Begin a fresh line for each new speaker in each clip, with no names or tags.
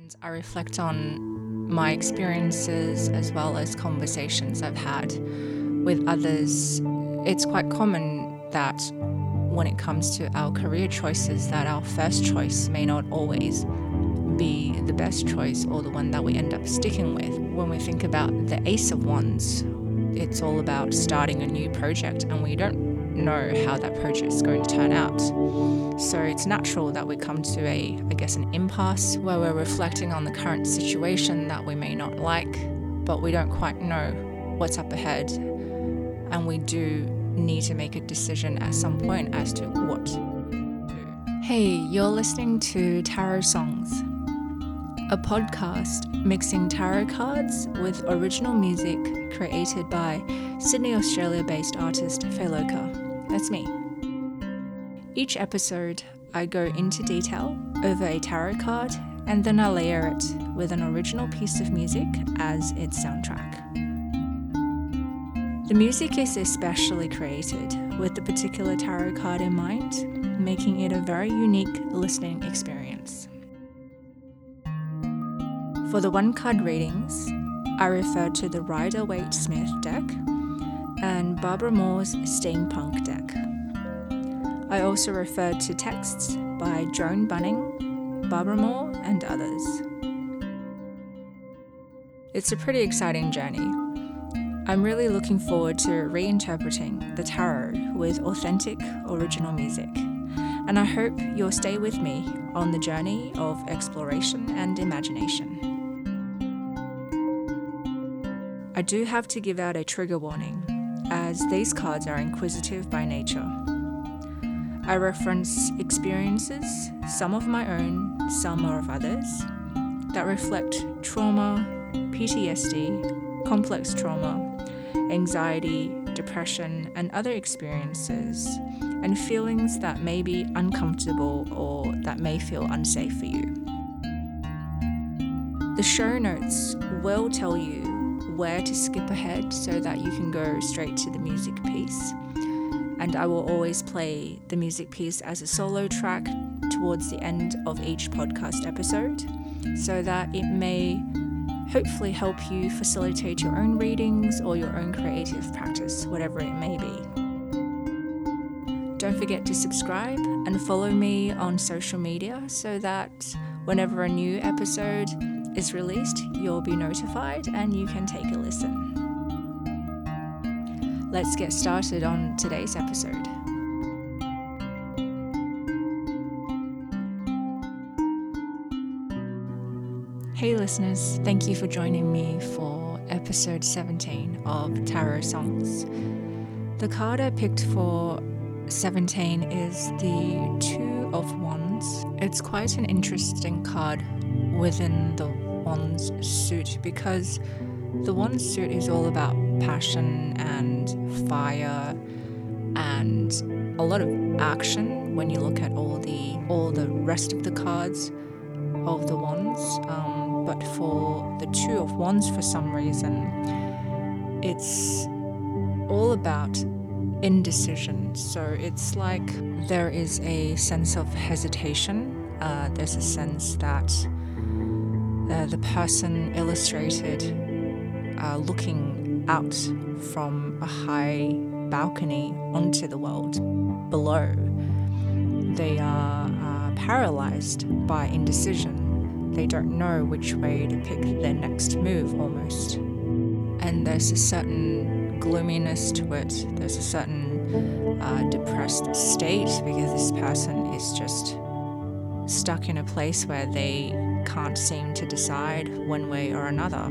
and I reflect on my experiences as well as conversations I've had with others, it's quite common that when it comes to our career choices that our first choice may not always be the best choice or the one that we end up sticking with. When we think about the ace of wands, it's all about starting a new project and we don't know how that project is going to turn out. So it's natural that we come to a, I guess, an impasse where we're reflecting on the current situation that we may not like, but we don't quite know what's up ahead. And we do need to make a decision at some point as to what. Hey, you're listening to Tarot Songs, a podcast mixing tarot cards with original music created by Sydney, Australia based artist Feloka. That's me. Each episode, I go into detail over a tarot card and then I layer it with an original piece of music as its soundtrack. The music is especially created with the particular tarot card in mind, making it a very unique listening experience. For the one card readings, I refer to the Rider Waite Smith deck and Barbara Moore's Steampunk deck. I also referred to texts by Joan Bunning, Barbara Moore, and others. It's a pretty exciting journey. I'm really looking forward to reinterpreting the tarot with authentic original music, and I hope you'll stay with me on the journey of exploration and imagination. I do have to give out a trigger warning, as these cards are inquisitive by nature. I reference experiences, some of my own, some are of others, that reflect trauma, PTSD, complex trauma, anxiety, depression, and other experiences, and feelings that may be uncomfortable or that may feel unsafe for you. The show notes will tell you where to skip ahead so that you can go straight to the music piece and I will always play the music piece as a solo track towards the end of each podcast episode so that it may hopefully help you facilitate your own readings or your own creative practice, whatever it may be. Don't forget to subscribe and follow me on social media so that whenever a new episode is released, you'll be notified and you can take a listen let's get started on today's episode. Hey, listeners, thank you for joining me for episode 17 of Tarot Songs. The card I picked for 17 is the Two of Wands. It's quite an interesting card within the Wands suit because the Wands suit is all about passion and fire and a lot of action when you look at all the all the rest of the cards of the wands. Um, but for the two of wands for some reason it's all about indecision. So it's like there is a sense of hesitation. Uh, there's a sense that uh, the person illustrated uh, looking out from a high balcony onto the world below. They are uh, paralyzed by indecision. They don't know which way to pick their next move almost. And there's a certain gloominess to it, there's a certain uh, depressed state because this person is just stuck in a place where they can't seem to decide one way or another.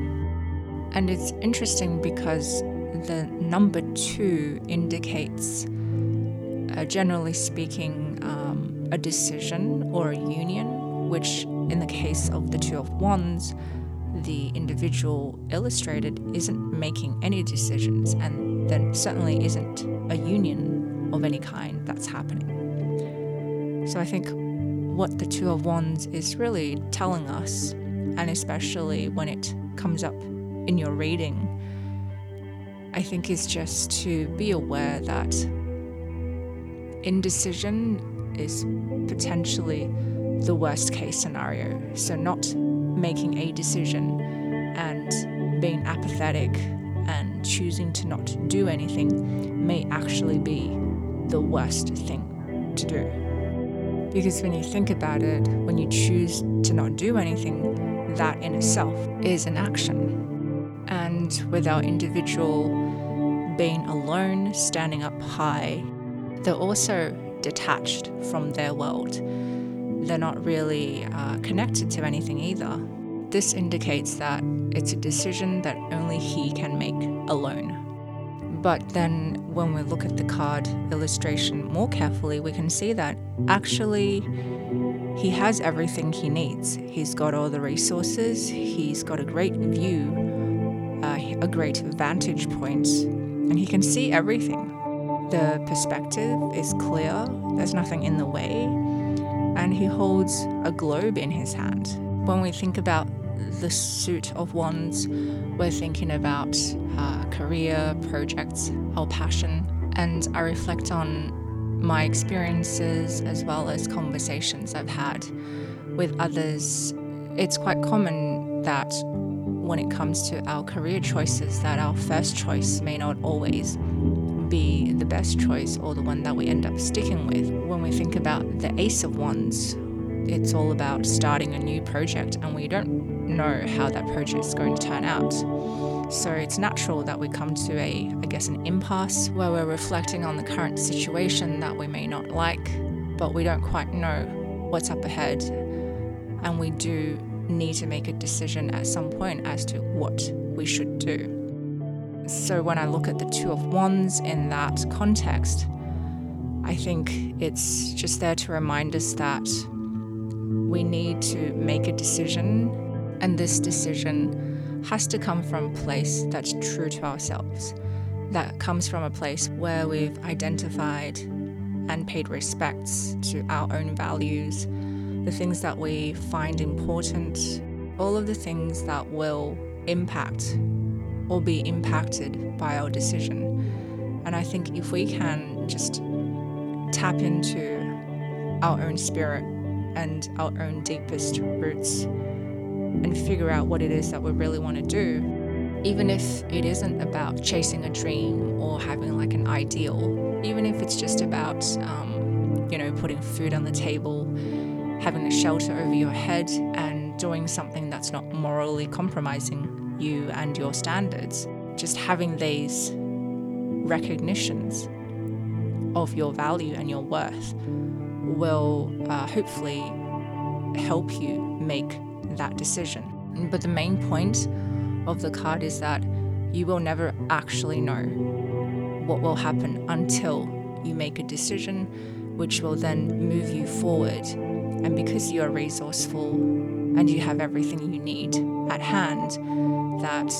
And it's interesting because the number two indicates, uh, generally speaking, um, a decision or a union, which in the case of the Two of Wands, the individual illustrated isn't making any decisions, and there certainly isn't a union of any kind that's happening. So I think what the Two of Wands is really telling us, and especially when it comes up in your reading, I think is just to be aware that indecision is potentially the worst case scenario. So, not making a decision and being apathetic and choosing to not do anything may actually be the worst thing to do. Because when you think about it, when you choose to not do anything, that in itself is an action. And with our individual being alone, standing up high, they're also detached from their world. They're not really uh, connected to anything either. This indicates that it's a decision that only he can make alone. But then, when we look at the card illustration more carefully, we can see that actually he has everything he needs. He's got all the resources, he's got a great view, uh, a great vantage point, and he can see everything. The perspective is clear, there's nothing in the way, and he holds a globe in his hand. When we think about the suit of wands, we're thinking about uh, career, projects, our passion, and I reflect on my experiences as well as conversations I've had with others. It's quite common that when it comes to our career choices, that our first choice may not always be the best choice or the one that we end up sticking with. When we think about the Ace of Wands, it's all about starting a new project and we don't know how that project is going to turn out. So it's natural that we come to a, I guess, an impasse where we're reflecting on the current situation that we may not like, but we don't quite know what's up ahead. And we do need to make a decision at some point as to what we should do. So when I look at the Two of Wands in that context, I think it's just there to remind us that we need to make a decision, and this decision has to come from a place that's true to ourselves, that comes from a place where we've identified and paid respects to our own values, the things that we find important, all of the things that will impact or be impacted by our decision. And I think if we can just tap into our own spirit and our own deepest roots and figure out what it is that we really want to do, even if it isn't about chasing a dream or having like an ideal, even if it's just about, um, you know, putting food on the table, having a shelter over your head, and doing something that's not morally compromising you and your standards, just having these recognitions of your value and your worth will uh, hopefully help you make that decision. But the main point of the card is that you will never actually know what will happen until you make a decision, which will then move you forward. And because you are resourceful and you have everything you need at hand, that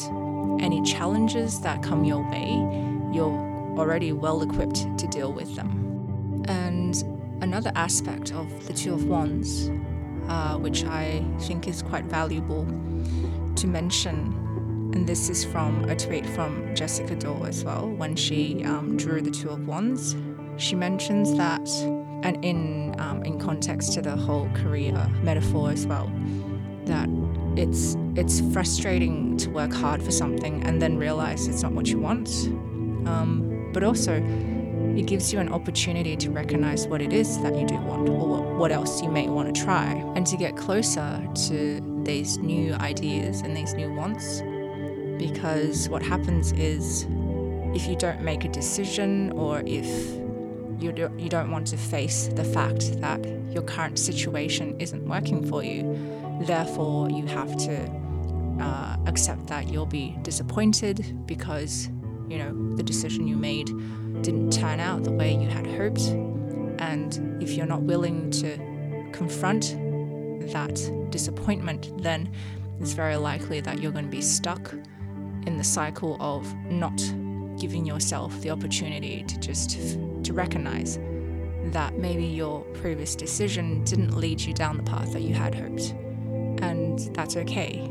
any challenges that come your way, you're already well equipped to deal with them. And another aspect of the Two of Wands, uh, which I think is quite valuable to mention, and this is from a tweet from Jessica Dore as well, when she um, drew the Two of Wands. She mentions that, and in um, in context to the whole career metaphor as well, that it's it's frustrating to work hard for something and then realize it's not what you want. Um, but also, it gives you an opportunity to recognize what it is that you do want or what else you may want to try and to get closer to these new ideas and these new wants. Because what happens is if you don't make a decision or if you, do, you don't want to face the fact that your current situation isn't working for you, therefore you have to uh, accept that you'll be disappointed because you know the decision you made didn't turn out the way you had hoped. And if you're not willing to confront that disappointment, then it's very likely that you're going to be stuck in the cycle of not giving yourself the opportunity to just to recognize that maybe your previous decision didn't lead you down the path that you had hoped. And that's okay.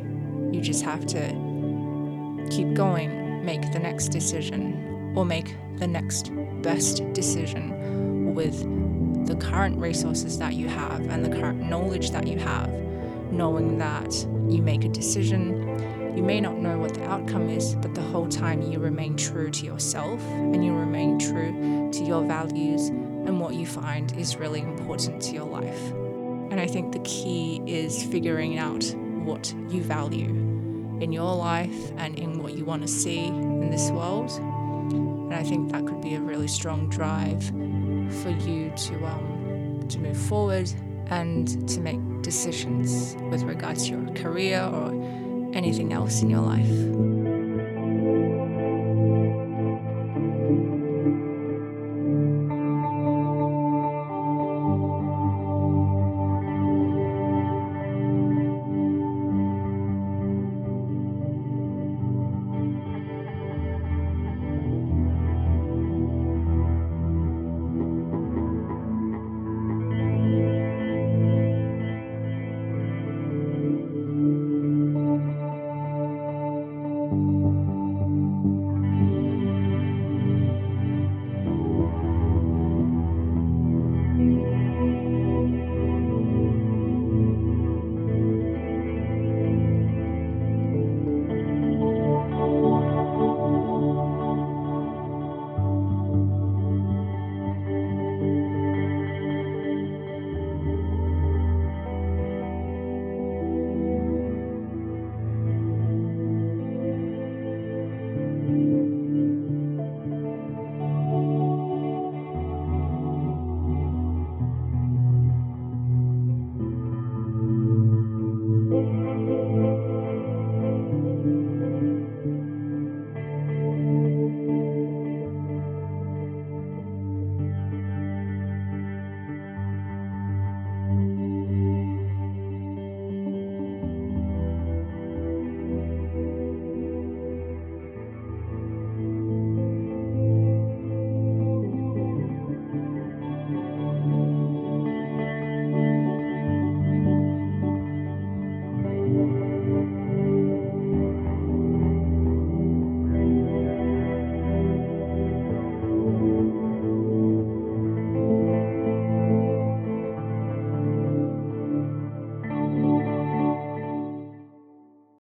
You just have to keep going, make the next decision, or make the next best decision with the current resources that you have and the current knowledge that you have knowing that you make a decision. You may not know what the outcome is, but the whole time you remain true to yourself and you remain true to your values and what you find is really important to your life. And I think the key is figuring out what you value in your life and in what you want to see in this world. And I think that could be a really strong drive for you to um, to move forward and to make decisions with regards to your career or anything else in your life.